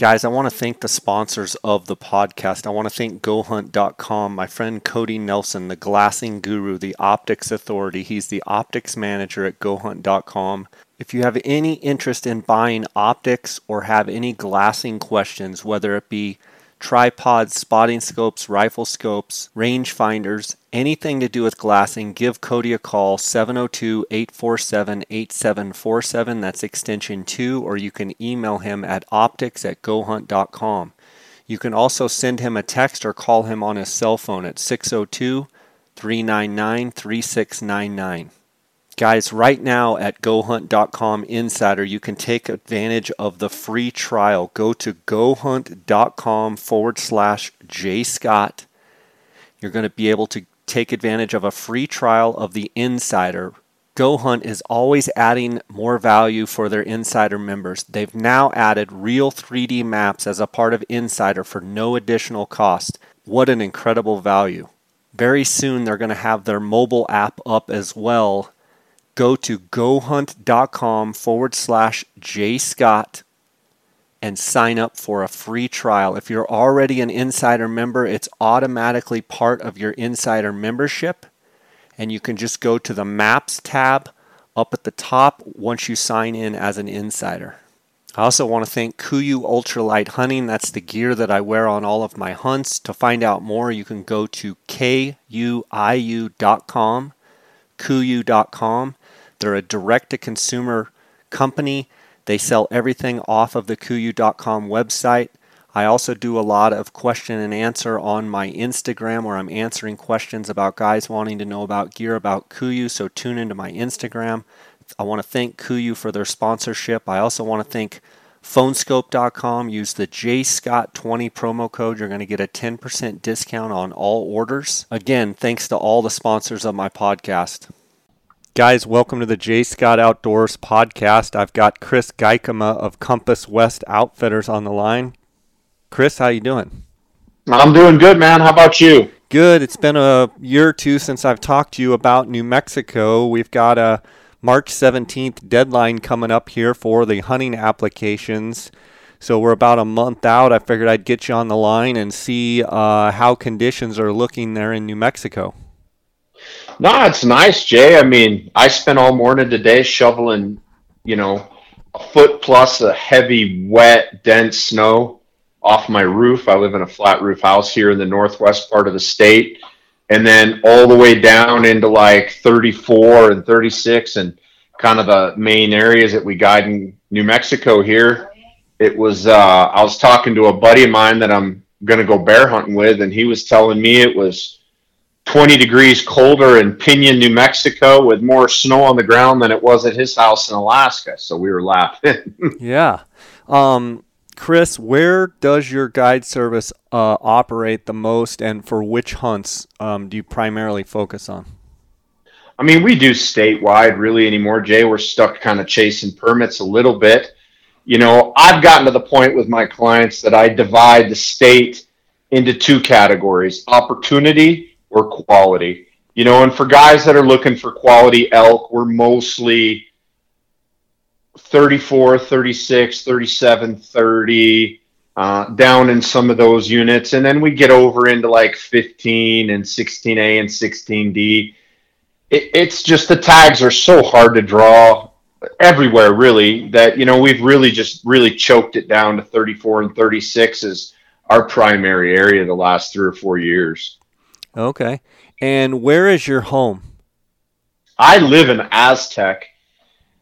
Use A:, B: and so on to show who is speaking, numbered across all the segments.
A: Guys, I want to thank the sponsors of the podcast. I want to thank GoHunt.com, my friend Cody Nelson, the glassing guru, the optics authority. He's the optics manager at GoHunt.com. If you have any interest in buying optics or have any glassing questions, whether it be tripods, spotting scopes, rifle scopes, range finders, anything to do with glassing, give Cody a call 702 847 8747. That's extension 2, or you can email him at optics at gohunt.com. You can also send him a text or call him on his cell phone at 602 399 3699. Guys, right now at GoHunt.com Insider, you can take advantage of the free trial. Go to GoHunt.com forward slash JScott. You're going to be able to take advantage of a free trial of the Insider. GoHunt is always adding more value for their Insider members. They've now added real 3D maps as a part of Insider for no additional cost. What an incredible value! Very soon, they're going to have their mobile app up as well go to gohunt.com forward slash jscott and sign up for a free trial. If you're already an insider member, it's automatically part of your insider membership. And you can just go to the Maps tab up at the top once you sign in as an insider. I also want to thank KUIU Ultralight Hunting. That's the gear that I wear on all of my hunts. To find out more, you can go to kuiu.com, kuiu.com. They're a direct to consumer company. They sell everything off of the KUIU.com website. I also do a lot of question and answer on my Instagram where I'm answering questions about guys wanting to know about gear about KUIU. So tune into my Instagram. I want to thank KUIU for their sponsorship. I also want to thank phoneskope.com. Use the JScott20 promo code. You're going to get a 10% discount on all orders. Again, thanks to all the sponsors of my podcast. Guys, welcome to the J Scott Outdoors podcast. I've got Chris Geikema of Compass West Outfitters on the line. Chris, how you doing?
B: I'm doing good, man. How about you?
A: Good. It's been a year or two since I've talked to you about New Mexico. We've got a March 17th deadline coming up here for the hunting applications. So we're about a month out. I figured I'd get you on the line and see uh, how conditions are looking there in New Mexico.
B: No, it's nice, Jay. I mean, I spent all morning today shoveling, you know, a foot plus of heavy, wet, dense snow off my roof. I live in a flat roof house here in the northwest part of the state. And then all the way down into like 34 and 36 and kind of the main areas that we guide in New Mexico here. It was, uh, I was talking to a buddy of mine that I'm going to go bear hunting with, and he was telling me it was 20 degrees colder in Piñon, New Mexico, with more snow on the ground than it was at his house in Alaska. So we were laughing.
A: yeah. Um, Chris, where does your guide service uh, operate the most, and for which hunts um, do you primarily focus on?
B: I mean, we do statewide really anymore, Jay. We're stuck kind of chasing permits a little bit. You know, I've gotten to the point with my clients that I divide the state into two categories opportunity or quality. You know, and for guys that are looking for quality elk, we're mostly 34, 36, 37, 30, uh, down in some of those units. And then we get over into like 15 and 16A and 16D. It, it's just the tags are so hard to draw everywhere, really, that, you know, we've really just really choked it down to 34 and 36 as our primary area the last three or four years.
A: Okay. And where is your home?
B: I live in Aztec,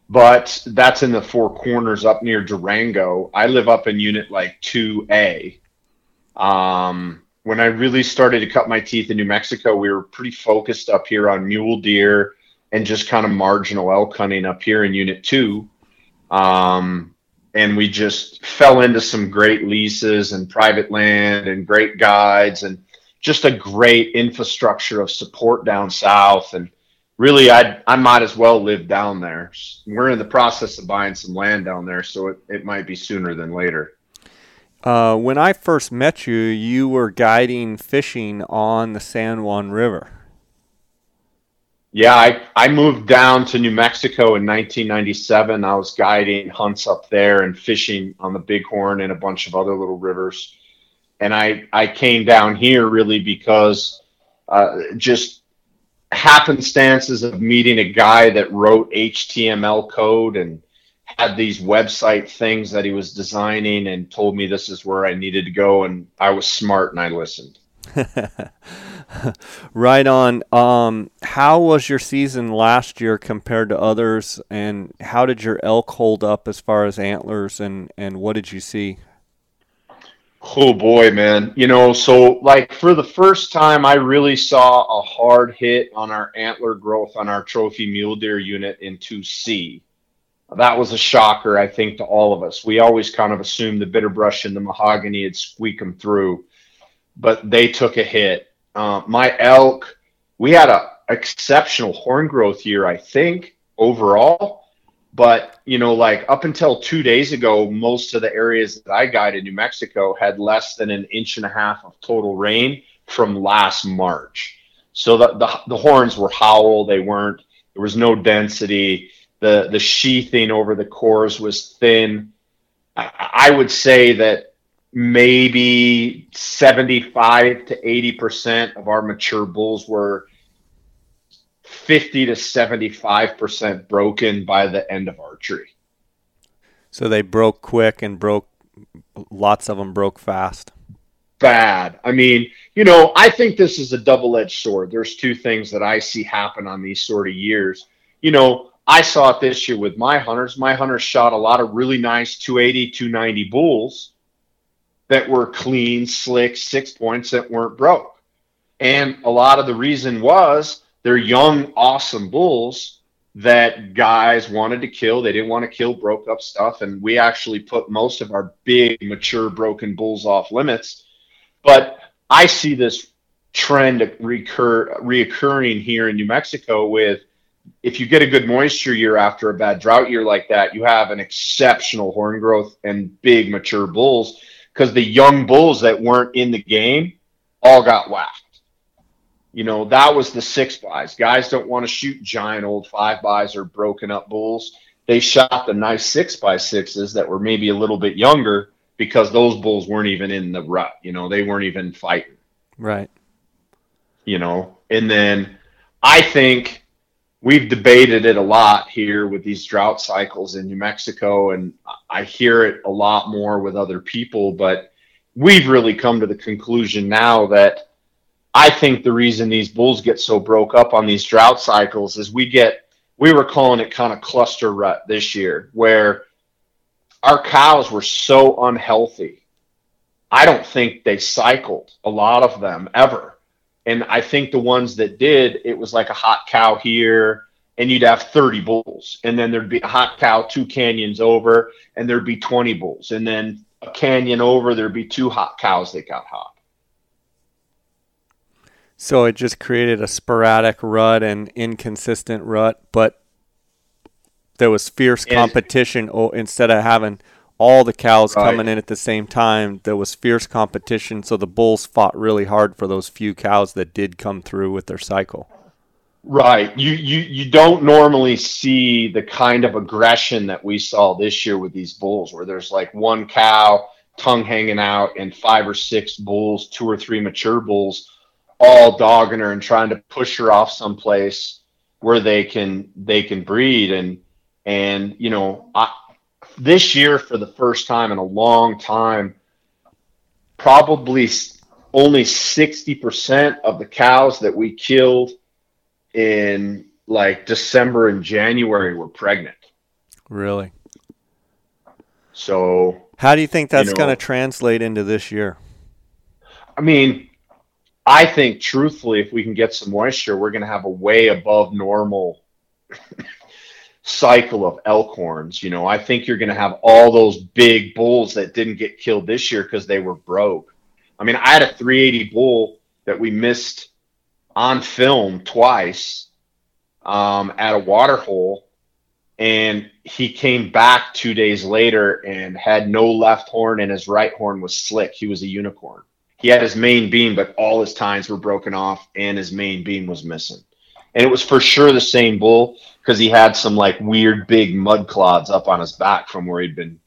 B: but that's in the Four Corners up near Durango. I live up in unit like 2A. Um, when I really started to cut my teeth in New Mexico, we were pretty focused up here on mule deer and just kind of marginal elk hunting up here in unit 2. Um, and we just fell into some great leases and private land and great guides and just a great infrastructure of support down south and really I I might as well live down there. We're in the process of buying some land down there, so it, it might be sooner than later.
A: Uh, when I first met you, you were guiding fishing on the San Juan River.
B: Yeah, I, I moved down to New Mexico in 1997. I was guiding hunts up there and fishing on the Bighorn and a bunch of other little rivers. And I, I came down here really because uh, just happenstances of meeting a guy that wrote HTML code and had these website things that he was designing and told me this is where I needed to go. And I was smart and I listened.
A: right on. Um, how was your season last year compared to others, and how did your elk hold up as far as antlers, and and what did you see?
B: Oh boy, man. You know, so like for the first time, I really saw a hard hit on our antler growth on our trophy mule deer unit in 2C. That was a shocker, I think, to all of us. We always kind of assumed the bitter brush and the mahogany had squeaked them through, but they took a hit. Uh, my elk, we had a exceptional horn growth year, I think, overall. But you know, like up until two days ago, most of the areas that I guided in New Mexico had less than an inch and a half of total rain from last March. So the the, the horns were howl. They weren't. There was no density. The the sheathing over the cores was thin. I, I would say that maybe 75 to 80% of our mature bulls were 50 to 75% broken by the end of archery.
A: So they broke quick and broke, lots of them broke fast.
B: Bad. I mean, you know, I think this is a double edged sword. There's two things that I see happen on these sort of years. You know, I saw it this year with my hunters. My hunters shot a lot of really nice 280, 290 bulls that were clean, slick, six points that weren't broke. And a lot of the reason was they're young, awesome bulls that guys wanted to kill. They didn't want to kill broke up stuff. And we actually put most of our big, mature, broken bulls off limits. But I see this trend recur reoccurring here in New Mexico with if you get a good moisture year after a bad drought year like that, you have an exceptional horn growth and big mature bulls because the young bulls that weren't in the game all got whacked. You know, that was the six buys. Guys don't want to shoot giant old five buys or broken up bulls. They shot the nice six by sixes that were maybe a little bit younger because those bulls weren't even in the rut. You know, they weren't even fighting.
A: Right.
B: You know, and then I think we've debated it a lot here with these drought cycles in New Mexico, and I hear it a lot more with other people. But we've really come to the conclusion now that I think the reason these bulls get so broke up on these drought cycles is we get we were calling it kind of cluster rut this year, where our cows were so unhealthy. I don't think they cycled a lot of them ever and I think the ones that did, it was like a hot cow here, and you'd have 30 bulls. And then there'd be a hot cow two canyons over, and there'd be 20 bulls. And then a canyon over, there'd be two hot cows that got hot.
A: So it just created a sporadic rut and inconsistent rut, but there was fierce competition. oh, instead of having all the cows right. coming in at the same time. There was fierce competition, so the bulls fought really hard for those few cows that did come through with their cycle.
B: Right. You you you don't normally see the kind of aggression that we saw this year with these bulls where there's like one cow tongue hanging out and five or six bulls, two or three mature bulls all dogging her and trying to push her off someplace where they can they can breed and and you know I this year for the first time in a long time, probably only 60% of the cows that we killed in like December and January were pregnant.
A: Really?
B: So,
A: how do you think that's you know, going to translate into this year?
B: I mean, I think truthfully, if we can get some moisture, we're going to have a way above normal cycle of elk horns. You know, I think you're going to have all those big bulls that didn't get killed this year because they were broke. I mean, I had a 380 bull that we missed on film twice um, at a water hole, and he came back two days later and had no left horn, and his right horn was slick. He was a unicorn. He had his main beam, but all his tines were broken off, and his main beam was missing and it was for sure the same bull because he had some like weird big mud clods up on his back from where he'd been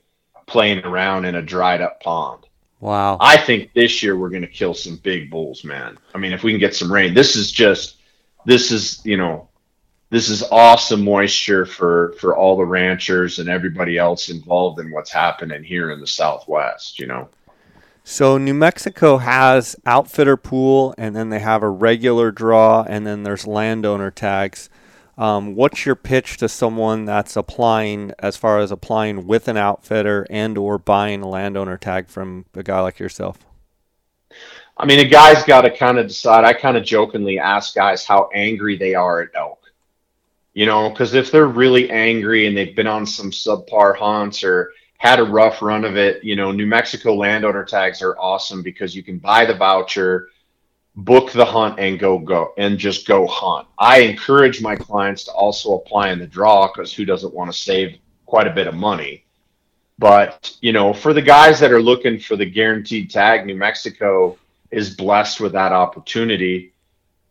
B: playing around in a dried up pond.
A: Wow.
B: I think this year we're going to kill some big bulls, man. I mean, if we can get some rain, this is just, this is, you know, this is awesome moisture for for all the ranchers and everybody else involved in what's happening here in the Southwest. You know.
A: So New Mexico has outfitter pool, and then they have a regular draw, and then there's landowner tags. Um, what's your pitch to someone that's applying, as far as applying with an outfitter and or buying a landowner tag from a guy like yourself?
B: I mean, a guy's got to kind of decide. I kind of jokingly ask guys how angry they are at elk. You know, because if they're really angry and they've been on some subpar hunts or had a rough run of it, you know, New Mexico landowner tags are awesome because you can buy the voucher, book the hunt, and go go and just go hunt. I encourage my clients to also apply in the draw because who doesn't want to save quite a bit of money? But you know, for the guys that are looking for the guaranteed tag, New Mexico is blessed with that opportunity.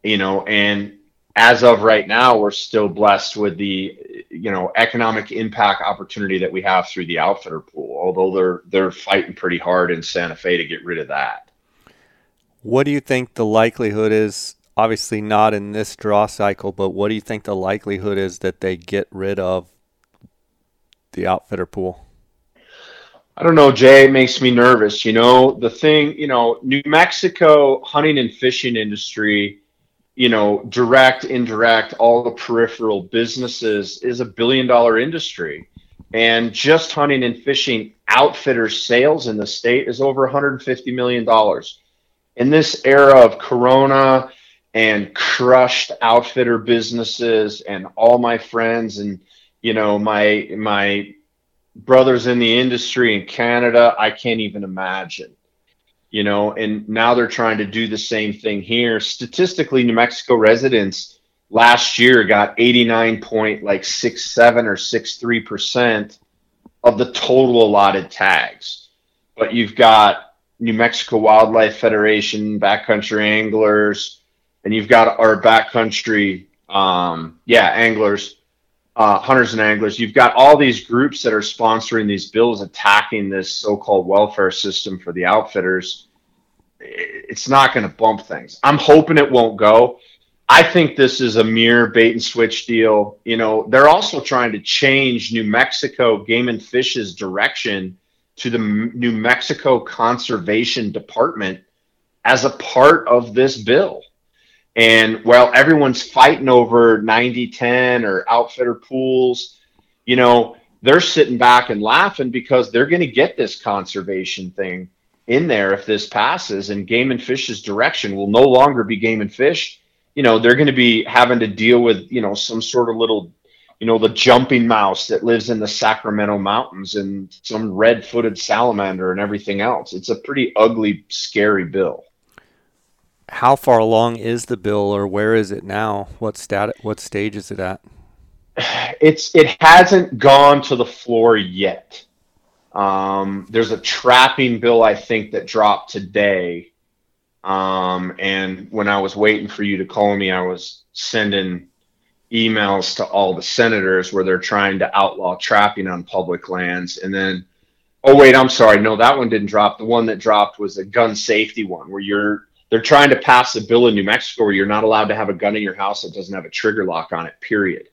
B: You know, and as of right now, we're still blessed with the you know economic impact opportunity that we have through the outfitter pool. Although they're they're fighting pretty hard in Santa Fe to get rid of that.
A: What do you think the likelihood is? Obviously, not in this draw cycle, but what do you think the likelihood is that they get rid of the outfitter pool?
B: I don't know, Jay. It makes me nervous. You know, the thing, you know, New Mexico hunting and fishing industry you know, direct, indirect, all the peripheral businesses is a billion dollar industry. And just hunting and fishing outfitter sales in the state is over $150 million. In this era of Corona and crushed outfitter businesses and all my friends and, you know, my, my brothers in the industry in Canada, I can't even imagine you know, and now they're trying to do the same thing here. Statistically, New Mexico residents last year got 89 point like or six three percent of the total allotted tags. But you've got New Mexico Wildlife Federation, backcountry anglers, and you've got our backcountry, um, yeah, anglers, uh, hunters and anglers. You've got all these groups that are sponsoring these bills attacking this so-called welfare system for the outfitters. It's not going to bump things. I'm hoping it won't go. I think this is a mere bait and switch deal. You know, they're also trying to change New Mexico Game and Fish's direction to the New Mexico Conservation Department as a part of this bill. And while everyone's fighting over 90 10 or outfitter pools, you know, they're sitting back and laughing because they're going to get this conservation thing in there if this passes. And Game and Fish's direction will no longer be Game and Fish. You know, they're going to be having to deal with, you know, some sort of little, you know, the jumping mouse that lives in the Sacramento mountains and some red footed salamander and everything else. It's a pretty ugly, scary bill
A: how far along is the bill, or where is it now? What stat? What stage is it at?
B: It's it hasn't gone to the floor yet. Um, there's a trapping bill I think that dropped today. Um, and when I was waiting for you to call me, I was sending emails to all the senators where they're trying to outlaw trapping on public lands. And then, oh wait, I'm sorry, no, that one didn't drop. The one that dropped was a gun safety one where you're they're trying to pass a bill in New Mexico where you're not allowed to have a gun in your house that doesn't have a trigger lock on it, period.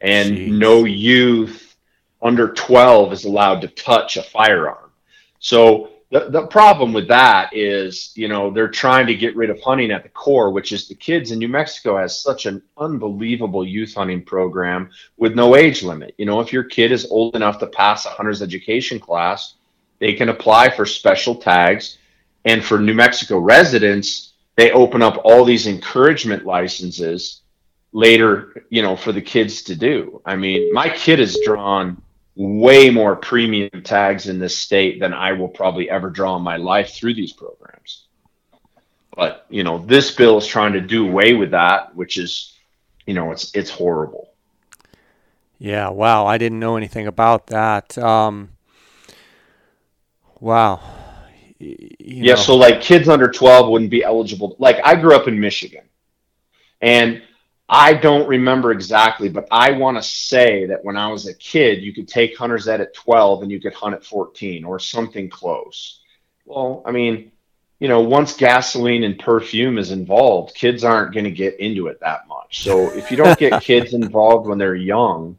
B: And Jeez. no youth under 12 is allowed to touch a firearm. So the, the problem with that is, you know, they're trying to get rid of hunting at the core, which is the kids in New Mexico has such an unbelievable youth hunting program with no age limit. You know, if your kid is old enough to pass a hunter's education class, they can apply for special tags and for New Mexico residents, they open up all these encouragement licenses later, you know, for the kids to do. I mean, my kid has drawn way more premium tags in this state than I will probably ever draw in my life through these programs. But, you know, this bill is trying to do away with that, which is, you know, it's it's horrible.
A: Yeah, wow, I didn't know anything about that. Um, wow
B: yeah, know. so like kids under 12 wouldn't be eligible. Like I grew up in Michigan and I don't remember exactly, but I want to say that when I was a kid, you could take hunter's ed at 12 and you could hunt at 14 or something close. Well, I mean, you know, once gasoline and perfume is involved, kids aren't going to get into it that much. So if you don't get kids involved when they're young,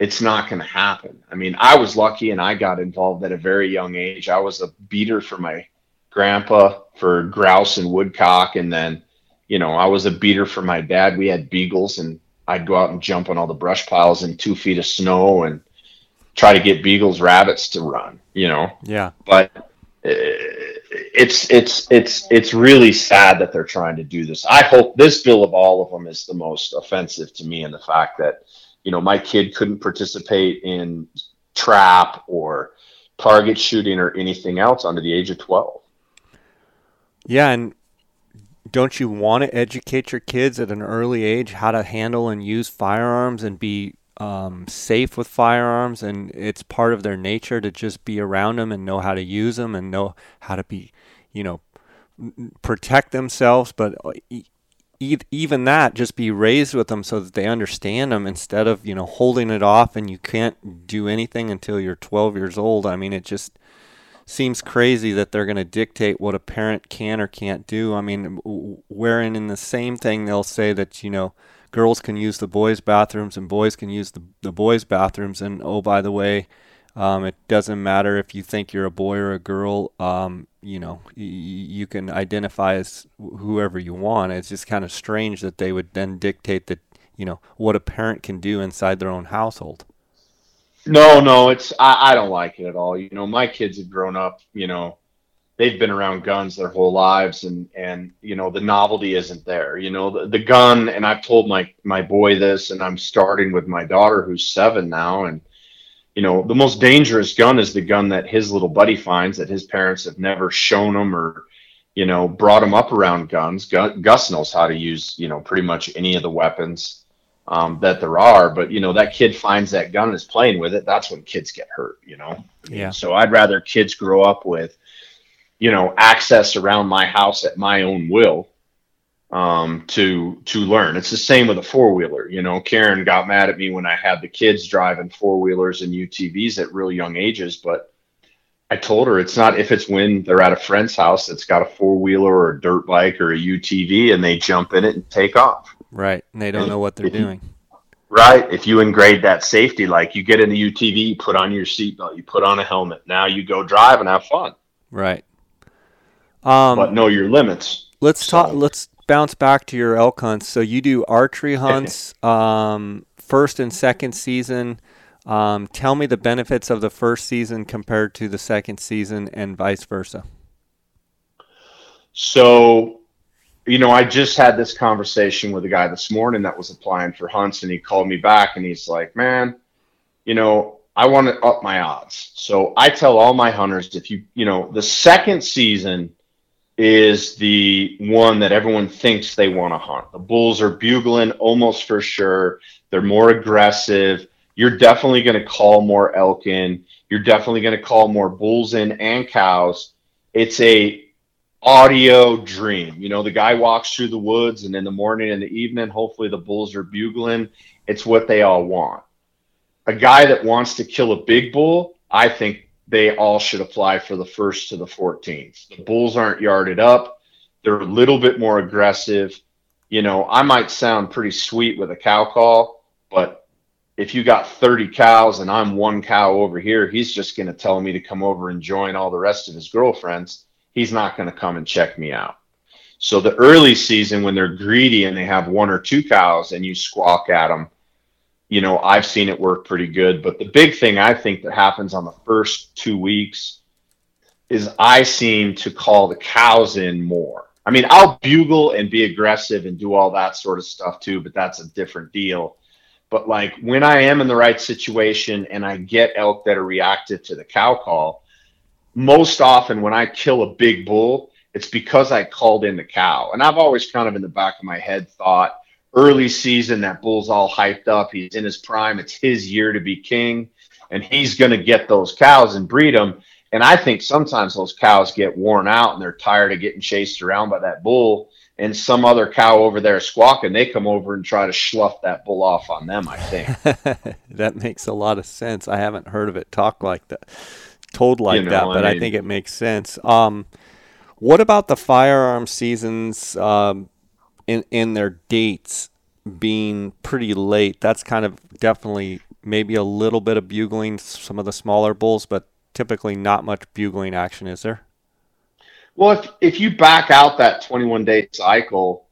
B: it's not going to happen. I mean, I was lucky and I got involved at a very young age. I was a beater for my grandpa for grouse and woodcock and then you know, I was a beater for my dad. We had beagles, and I'd go out and jump on all the brush piles in two feet of snow and try to get beagles, rabbits to run. You know.
A: Yeah.
B: But uh, it's it's it's it's really sad that they're trying to do this. I hope this bill of all of them is the most offensive to me, and the fact that you know my kid couldn't participate in trap or target shooting or anything else under the age of 12
A: yeah and don't you want to educate your kids at an early age how to handle and use firearms and be um, safe with firearms? And it's part of their nature to just be around them and know how to use them and know how to be you know protect themselves. But even that just be raised with them so that they understand them instead of you know holding it off and you can't do anything until you're 12 years old i mean it just seems crazy that they're going to dictate what a parent can or can't do. I mean, wherein in the same thing they'll say that, you know, girls can use the boys' bathrooms and boys can use the, the boys' bathrooms. And oh, by the way, um, it doesn't matter if you think you're a boy or a girl. Um, you know, y- you can identify as whoever you want. It's just kind of strange that they would then dictate that, you know, what a parent can do inside their own household.
B: No, no, it's I, I don't like it at all. You know, my kids have grown up, you know, they've been around guns their whole lives and and you know the novelty isn't there you know the, the gun and i've told my my boy this and i'm starting with my daughter who's seven now and you know the most dangerous gun is the gun that his little buddy finds that his parents have never shown him or you know brought him up around guns gus knows how to use you know pretty much any of the weapons um, that there are. But you know, that kid finds that gun and is playing with it. That's when kids get hurt. You know.
A: Yeah.
B: So I'd rather kids grow up with, you know, access around my house at my own will, um, to to learn. It's the same with a four wheeler. You know, Karen got mad at me when I had the kids driving four wheelers and UTVs at real young ages, but I told her it's not if it's when they're at a friend's house that's got a four wheeler or a dirt bike or a UTV and they jump in it and take off.
A: Right. And they don't and know what they're doing.
B: right. If you engrade that safety, like you get in the UTV, you put on your seatbelt, you put on a helmet. Now you go drive and have fun.
A: Right.
B: Um, but know your limits.
A: Let's so. talk. Let's bounce back to your elk hunts. So you do archery hunts, um, first and second season. Um, tell me the benefits of the first season compared to the second season, and vice versa.
B: So you know, I just had this conversation with a guy this morning that was applying for hunts, and he called me back and he's like, man, you know, I want to up my odds. So I tell all my hunters if you, you know, the second season is the one that everyone thinks they want to hunt. The bulls are bugling almost for sure. They're more aggressive. You're definitely going to call more elk in. You're definitely going to call more bulls in and cows. It's a audio dream. You know, the guy walks through the woods and in the morning and the evening, hopefully the bulls are bugling. It's what they all want. A guy that wants to kill a big bull, I think they all should apply for the first to the 14th. The bulls aren't yarded up. They're a little bit more aggressive. You know, I might sound pretty sweet with a cow call, but if you got 30 cows and I'm one cow over here, he's just going to tell me to come over and join all the rest of his girlfriends he's not going to come and check me out. So the early season, when they're greedy and they have one or two cows and you squawk at them, you know, I've seen it work pretty good. But the big thing I think that happens on the first two weeks is I seem to call the cows in more. I mean, I'll bugle and be aggressive and do all that sort of stuff too, but that's a different deal. But like when I am in the right situation and I get elk that are reactive to the cow call, most often when I kill a big bull, it's because I called in the cow. And I've always kind of in the back of my head thought early season that bull's all hyped up. He's in his prime. It's his year to be king. And he's going to get those cows and breed them. And I think sometimes those cows get worn out and they're tired of getting chased around by that bull. and some other cow over there squawking, they come over and try to slough that bull off on them, I think.
A: that makes a lot of sense. I haven't heard of it talk like that, told like you know, that, but I, mean, I, think it makes sense. Um, what about the firearm seasons um, in, in their dates being pretty late? That's kind of definitely maybe a little bit of bugling some of the smaller bulls, but typically not much bugling action, is there?
B: Well, if, if you back out that 21 day cycle,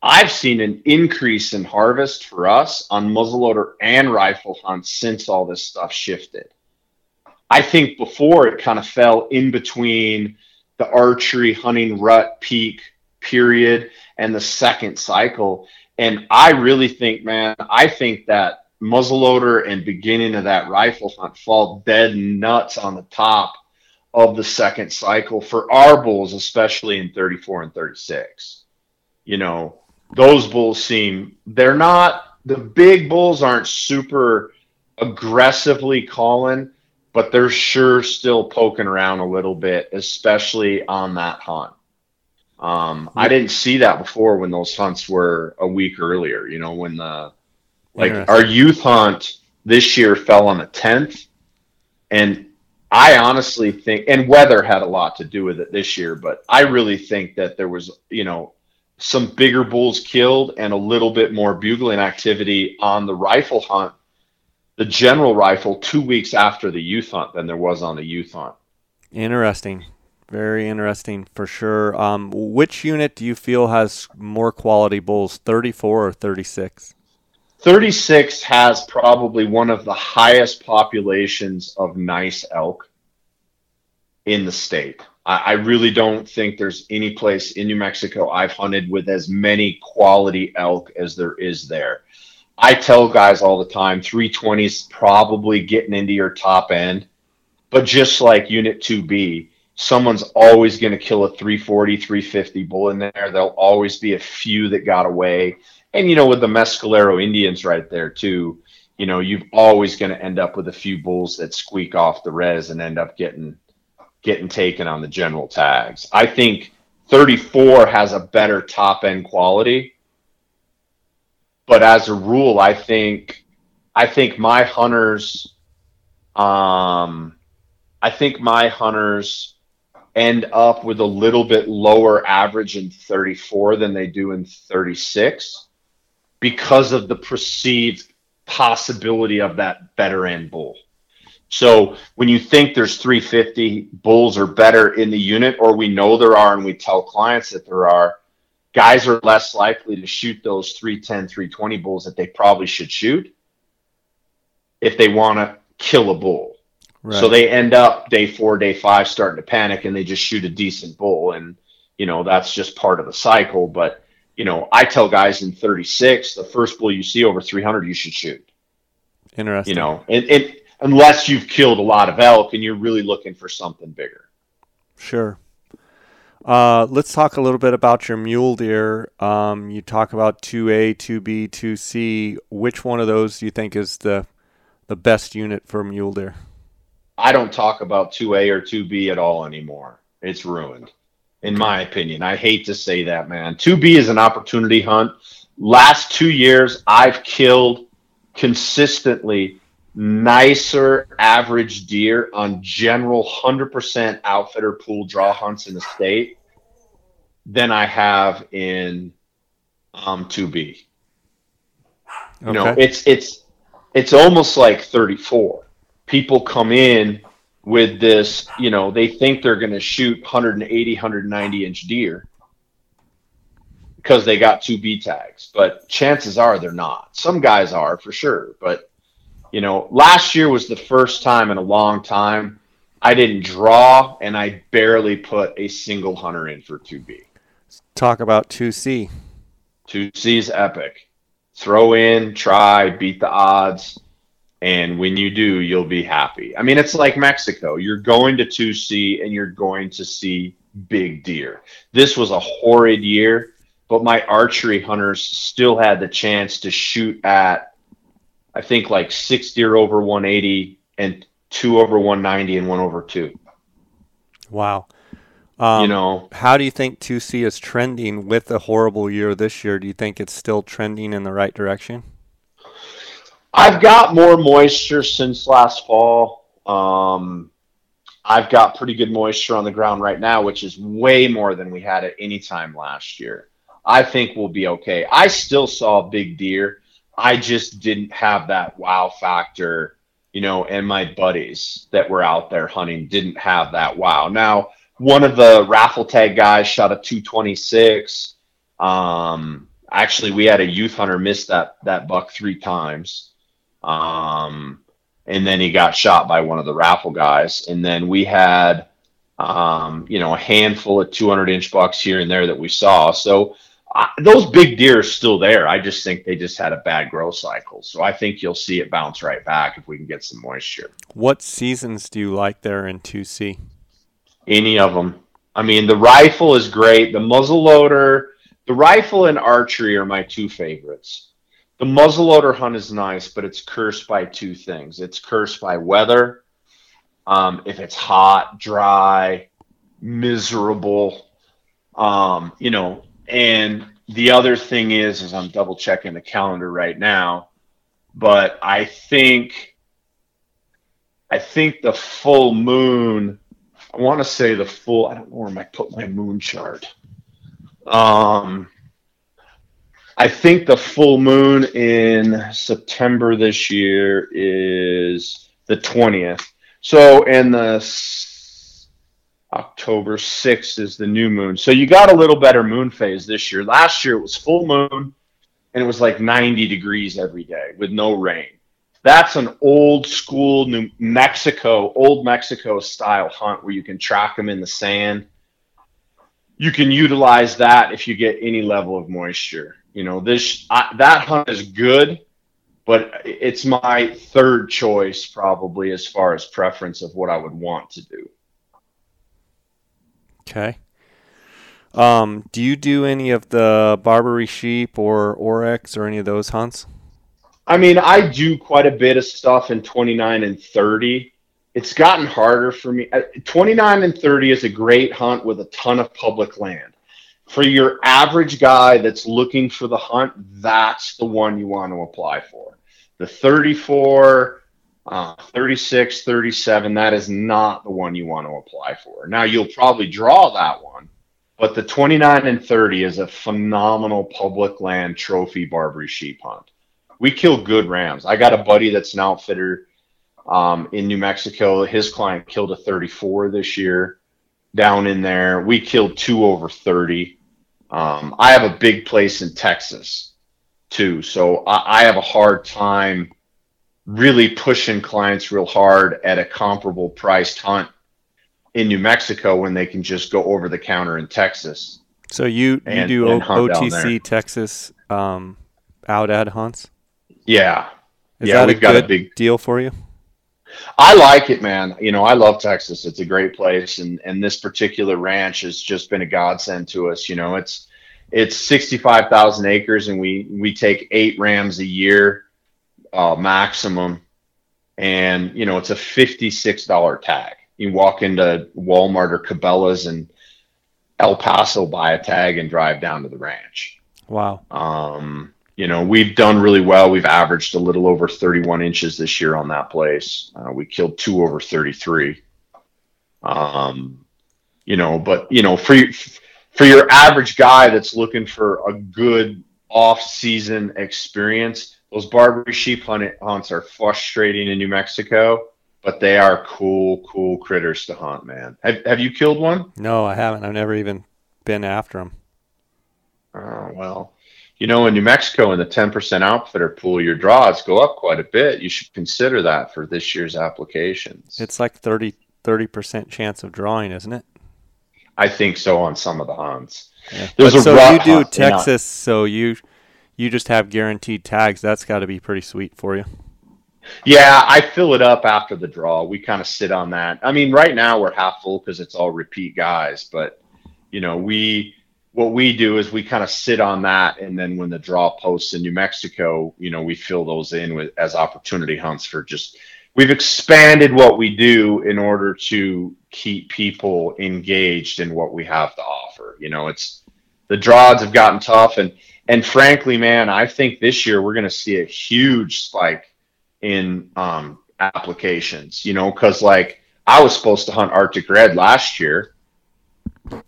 B: I've seen an increase in harvest for us on muzzleloader and rifle hunts since all this stuff shifted. I think before it kind of fell in between the archery hunting rut peak period and the second cycle. And I really think, man, I think that muzzleloader and beginning of that rifle hunt fall dead nuts on the top of the second cycle for our bulls, especially in 34 and 36. You know, those bulls seem they're not the big bulls aren't super aggressively calling, but they're sure still poking around a little bit, especially on that hunt. Um, I didn't see that before when those hunts were a week earlier. You know, when the like our youth hunt this year fell on the 10th, and I honestly think, and weather had a lot to do with it this year, but I really think that there was, you know, some bigger bulls killed and a little bit more bugling activity on the rifle hunt, the general rifle, two weeks after the youth hunt than there was on the youth hunt.
A: Interesting. Very interesting for sure. Um, which unit do you feel has more quality bulls, 34 or 36?
B: 36 has probably one of the highest populations of nice elk in the state. I, I, really don't think there's any place in New Mexico I've hunted with as many quality elk as there is there. I tell guys all the time 320 is probably getting into your top end, but just like Unit 2B, someone's always going to kill a 340, 350 bull in there. There'll always be a few that got away and you know with the Mescalero Indians right there too, you know you've always going to end up with a few bulls that squeak off the res and end up getting getting taken on the general tags. I think 34 has a better top end quality, but as a rule, I think I think my hunters, um, I think my hunters end up with a little bit lower average in 34 than they do in 36 because of the perceived possibility of that better end bull. So when you think there's 350 bulls are better in the unit, or we know there are, and we tell clients that there are, guys are less likely to shoot those 310, 320 bulls that they probably should shoot if they want to kill a bull. Right. So they end up day four, day five starting to panic and they just shoot a decent bull. And, you know, that's just part of the cycle. But you know, I tell guys in 36, the first bull you see over 300, you should shoot.
A: Interesting.
B: You know, and, and unless you've killed a lot of elk and you're really looking for something bigger.
A: Sure. Uh, let's talk a little bit about your mule deer. Um, you talk about 2A, 2B, 2C. Which one of those do you think is the the best unit for mule deer?
B: I don't talk about 2A or 2B at all anymore. It's ruined in my opinion. I hate to say that, man. 2B is an opportunity hunt. Last two years, I've killed consistently nicer average deer on general 100% outfitter pool draw hunts in the state than I have in um, 2B. You know, it's it's it's almost like 34. People come in with this, you know, they think they're going to shoot 180, 190 inch deer because they got two B tags, but chances are they're not. Some guys are for sure, but you know, last year was the first time in a long time I didn't draw and I barely put a single hunter in for 2B.
A: talk about 2C.
B: 2C is epic. Throw in, try, beat the odds. And when you do, you'll be happy. I mean, it's like Mexico. You're going to 2C and you're going to see big deer. This was a horrid year, but my archery hunters still had the chance to shoot at, I think, like six deer over 180 and two over 190 and one over two.
A: Wow. Um,
B: you know,
A: how do you think 2C is trending with a horrible year this year? Do you think it's still trending in the right direction?
B: I've got more moisture since last fall. Um, I've got pretty good moisture on the ground right now, which is way more than we had at any time last year. I think we'll be okay. I still saw big deer. I just didn't have that wow factor, you know, and my buddies that were out there hunting didn't have that wow. Now, one of the raffle tag guys shot a 226. Um, actually, we had a youth hunter miss that that buck three times. Um, and then he got shot by one of the raffle guys. And then we had, um, you know, a handful of 200 inch bucks here and there that we saw. So uh, those big deer are still there. I just think they just had a bad growth cycle. So I think you'll see it bounce right back if we can get some moisture.
A: What seasons do you like there in 2C?
B: Any of them. I mean, the rifle is great. The muzzle loader, the rifle and archery are my two favorites. The muzzleloader hunt is nice, but it's cursed by two things. It's cursed by weather. Um, if it's hot, dry, miserable, um, you know, and the other thing is, is I'm double checking the calendar right now, but I think, I think the full moon. I want to say the full. I don't know where I put my moon chart. Um, I think the full moon in September this year is the 20th. So, and the October 6th is the new moon. So you got a little better moon phase this year. Last year it was full moon and it was like 90 degrees every day with no rain. That's an old school New Mexico, old Mexico style hunt where you can track them in the sand. You can utilize that if you get any level of moisture. You know, this I, that hunt is good, but it's my third choice probably as far as preference of what I would want to do.
A: Okay. Um, do you do any of the Barbary sheep or oryx or any of those hunts?
B: I mean, I do quite a bit of stuff in 29 and 30. It's gotten harder for me. Uh, 29 and 30 is a great hunt with a ton of public land for your average guy that's looking for the hunt, that's the one you want to apply for. The 34, uh, 36, 37, that is not the one you want to apply for. Now, you'll probably draw that one, but the 29 and 30 is a phenomenal public land trophy Barbary sheep hunt. We kill good rams. I got a buddy that's an outfitter um, in New Mexico. His client killed a 34 this year down in there. We killed two over 30. Um, I have a big place in Texas too, so I, I have a hard time really pushing clients real hard at a comparable priced hunt in New Mexico when they can just go over the counter in Texas.
A: So you you and, do and OTC Texas um, ad hunts?
B: Yeah.
A: Is yeah, that a good a big deal for you?
B: I like it, man. You know, I love Texas. It's a great place, and and this particular ranch has just been a godsend to us. You know, it's it's sixty five thousand acres, and we we take eight rams a year, uh, maximum, and you know it's a fifty six dollar tag. You walk into Walmart or Cabela's and El Paso, buy a tag, and drive down to the ranch.
A: Wow.
B: Um, you know, we've done really well. We've averaged a little over 31 inches this year on that place. Uh, we killed two over 33. Um, you know, but you know, for for your average guy that's looking for a good off-season experience, those Barbary sheep hunt, hunts are frustrating in New Mexico, but they are cool, cool critters to hunt, man. Have Have you killed one?
A: No, I haven't. I've never even been after them.
B: Oh well, you know, in New Mexico, in the 10% outfitter pool, your draws go up quite a bit. You should consider that for this year's applications.
A: It's like 30, 30% chance of drawing, isn't it?
B: I think so on some of the hunts.
A: Yeah. There's but a so you do Texas, so you you just have guaranteed tags. That's got to be pretty sweet for you.
B: Yeah, I fill it up after the draw. We kind of sit on that. I mean, right now we're half full because it's all repeat guys, but you know, we what we do is we kind of sit on that and then when the draw posts in new mexico you know we fill those in with as opportunity hunts for just we've expanded what we do in order to keep people engaged in what we have to offer. You know, it's the draws have gotten tough and and frankly, man, I think this year we're going to see a huge spike in um, applications. You know, because like I was supposed to hunt Arctic red last year,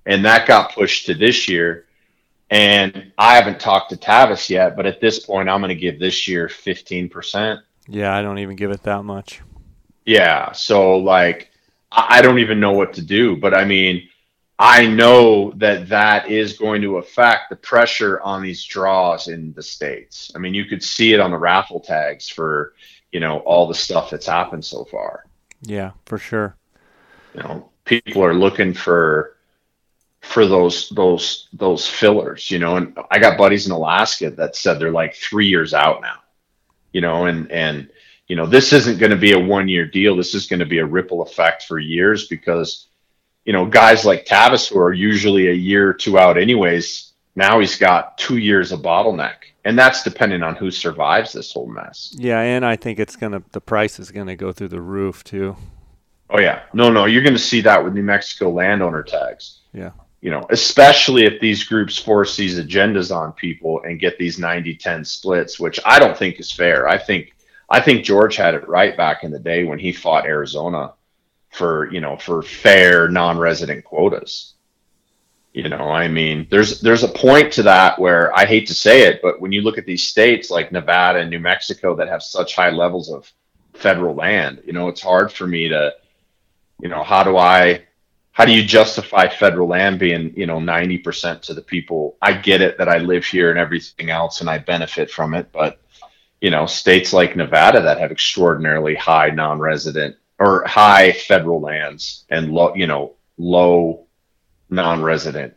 B: and that got pushed to this year. And I haven't talked to Tavis yet, but at this point, I'm going to give this year 15%.
A: Yeah, I don't even give it that much.
B: Yeah. So, like, I don't even know what to do. But I mean, I know that that is going to affect the pressure on these draws in the States. I mean, you could see it on the raffle tags for, you know, all the stuff that's happened so far.
A: Yeah, for sure.
B: You know, people are looking for for those those those fillers, you know. And I got buddies in Alaska that said they're like three years out now, you know, and and you know this isn't going to be a one year deal. This is going to be a ripple effect for years because you know guys like Tavis who are usually a year or two out anyways. Now he's got two years of bottleneck, and that's depending on who survives this whole mess.
A: Yeah, and I think it's gonna the price is gonna go through the roof too.
B: Oh yeah, no, no, you're going to see that with New Mexico landowner tags.
A: Yeah
B: you know, especially if these groups force these agendas on people and get these 90-10 splits, which I don't think is fair. I think I think George had it right back in the day when he fought Arizona for, you know, for fair non-resident quotas. You know, I mean, there's there's a point to that where I hate to say it, but when you look at these states like Nevada and New Mexico that have such high levels of federal land, you know, it's hard for me to, you know, how do I how do you justify federal land being you know 90% to the people? I get it that i live here and everything else and i benefit from it but you know states like nevada that have extraordinarily high non-resident or high federal lands and low you know low non-resident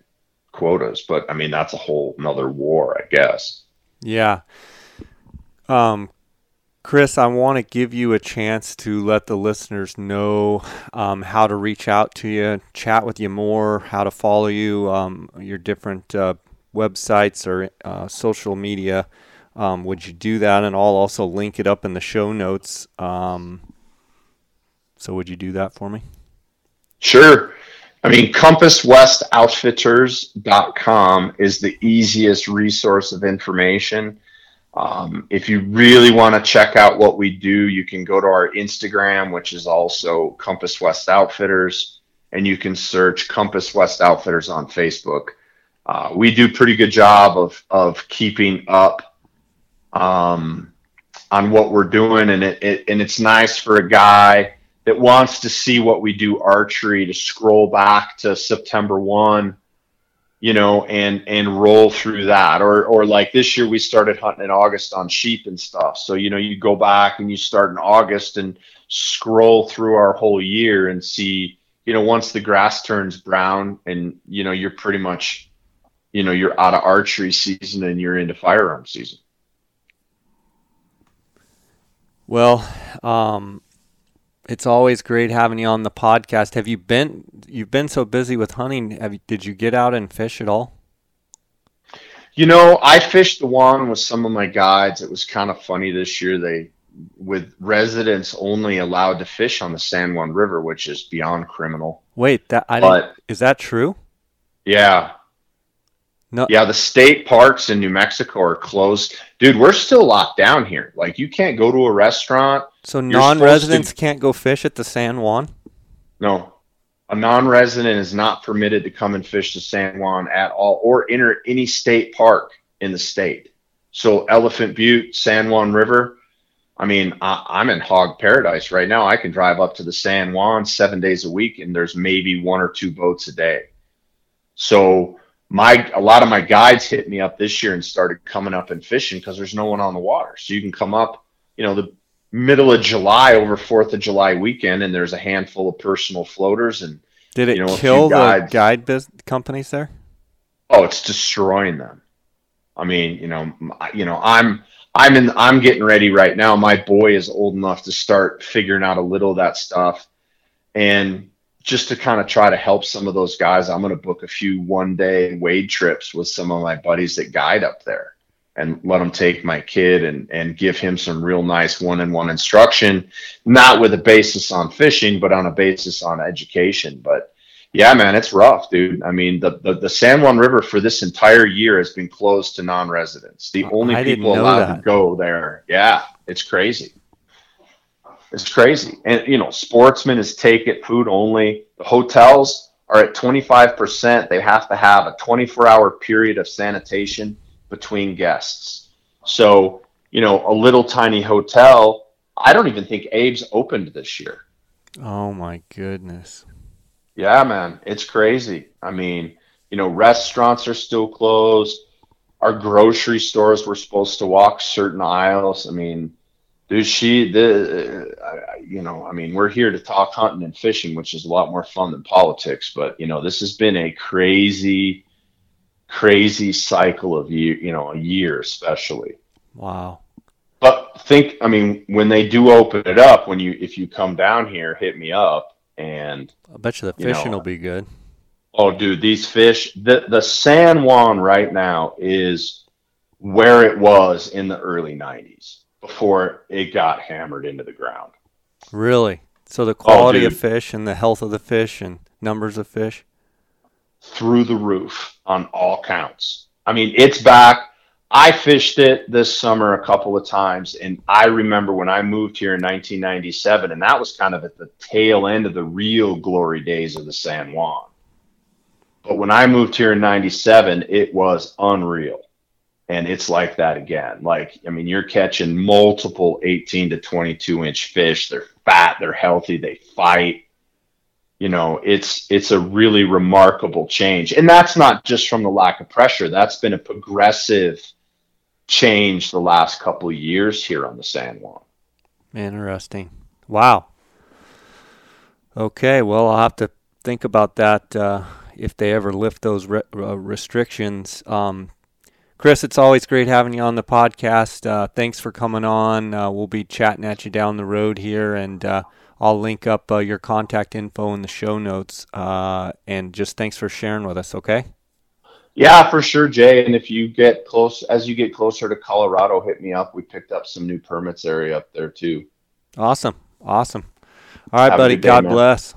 B: quotas but i mean that's a whole another war i guess.
A: Yeah. Um Chris, I want to give you a chance to let the listeners know um, how to reach out to you, chat with you more, how to follow you, um, your different uh, websites or uh, social media. Um, would you do that? And I'll also link it up in the show notes. Um, so, would you do that for me?
B: Sure. I mean, compasswestoutfitters.com is the easiest resource of information. Um, if you really want to check out what we do, you can go to our Instagram, which is also Compass West Outfitters, and you can search Compass West Outfitters on Facebook. Uh, we do pretty good job of of keeping up um, on what we're doing, and it, it and it's nice for a guy that wants to see what we do archery to scroll back to September one you know, and and roll through that. Or or like this year we started hunting in August on sheep and stuff. So you know, you go back and you start in August and scroll through our whole year and see, you know, once the grass turns brown and you know you're pretty much, you know, you're out of archery season and you're into firearm season.
A: Well, um, it's always great having you on the podcast. Have you been you've been so busy with hunting? Have you, did you get out and fish at all?
B: You know, I fished the one with some of my guides. It was kind of funny this year. They with residents only allowed to fish on the San Juan River, which is beyond criminal.
A: Wait, that I but, is that true?
B: Yeah. No. Yeah, the state parks in New Mexico are closed. Dude, we're still locked down here. Like you can't go to a restaurant
A: so non-residents to... can't go fish at the San Juan?
B: No. A non-resident is not permitted to come and fish the San Juan at all or enter any state park in the state. So Elephant Butte, San Juan River, I mean, I, am in hog paradise right now. I can drive up to the San Juan seven days a week, and there's maybe one or two boats a day. So my a lot of my guides hit me up this year and started coming up and fishing because there's no one on the water. So you can come up. You know, the middle of July over Fourth of July weekend, and there's a handful of personal floaters. And
A: did it
B: you know,
A: kill the guide biz- companies there?
B: Oh, it's destroying them. I mean, you know, you know, I'm I'm in I'm getting ready right now. My boy is old enough to start figuring out a little of that stuff, and just to kind of try to help some of those guys, I'm going to book a few one day wade trips with some of my buddies that guide up there and let them take my kid and and give him some real nice one-on-one instruction, not with a basis on fishing, but on a basis on education. But yeah, man, it's rough, dude. I mean, the, the, the San Juan River for this entire year has been closed to non-residents. The only
A: I
B: people allowed
A: that.
B: to go there. Yeah, it's crazy. It's crazy. And you know, sportsmen is take it food only. The hotels are at 25%. They have to have a 24-hour period of sanitation between guests. So, you know, a little tiny hotel, I don't even think Abe's opened this year.
A: Oh my goodness.
B: Yeah, man, it's crazy. I mean, you know, restaurants are still closed. Our grocery stores were supposed to walk certain aisles. I mean, dude, she, the, uh, you know, I mean, we're here to talk hunting and fishing, which is a lot more fun than politics. But you know, this has been a crazy, crazy cycle of year, you know, a year especially.
A: Wow.
B: But think, I mean, when they do open it up, when you, if you come down here, hit me up and
A: I bet you the
B: You
A: fishing
B: know,
A: will be good.
B: Oh, dude, these fish, the the San Juan right now is where it was in the early 90s before it got hammered into the ground.
A: Really? So the oh, quality of fish and the health of the fish and numbers of fish.
B: Through the roof on all counts. I mean, it's back. I fished it this summer a couple of times, and I remember when I moved here in 1997, and that was kind of at the tail end of the real glory days of the San Juan. But when I moved here in 97, it was unreal. And it's like that again. Like, I mean, you're catching multiple 18 to 22 inch fish. They're fat, they're healthy, they fight. You know, it's it's a really remarkable change. And that's not just from the lack of pressure. That's been a progressive change the last couple of years here on the San Juan.
A: Interesting. Wow. Okay, well, I'll have to think about that uh, if they ever lift those re- uh, restrictions. Um, Chris, it's always great having you on the podcast. Uh, thanks for coming on. Uh, we'll be chatting at you down the road here, and uh, I'll link up uh, your contact info in the show notes. Uh, and just thanks for sharing with us, okay?
B: Yeah, for sure, Jay. And if you get close, as you get closer to Colorado, hit me up. We picked up some new permits area up there too.
A: Awesome. Awesome. All right,
B: Have
A: buddy.
B: day,
A: God
B: man.
A: bless.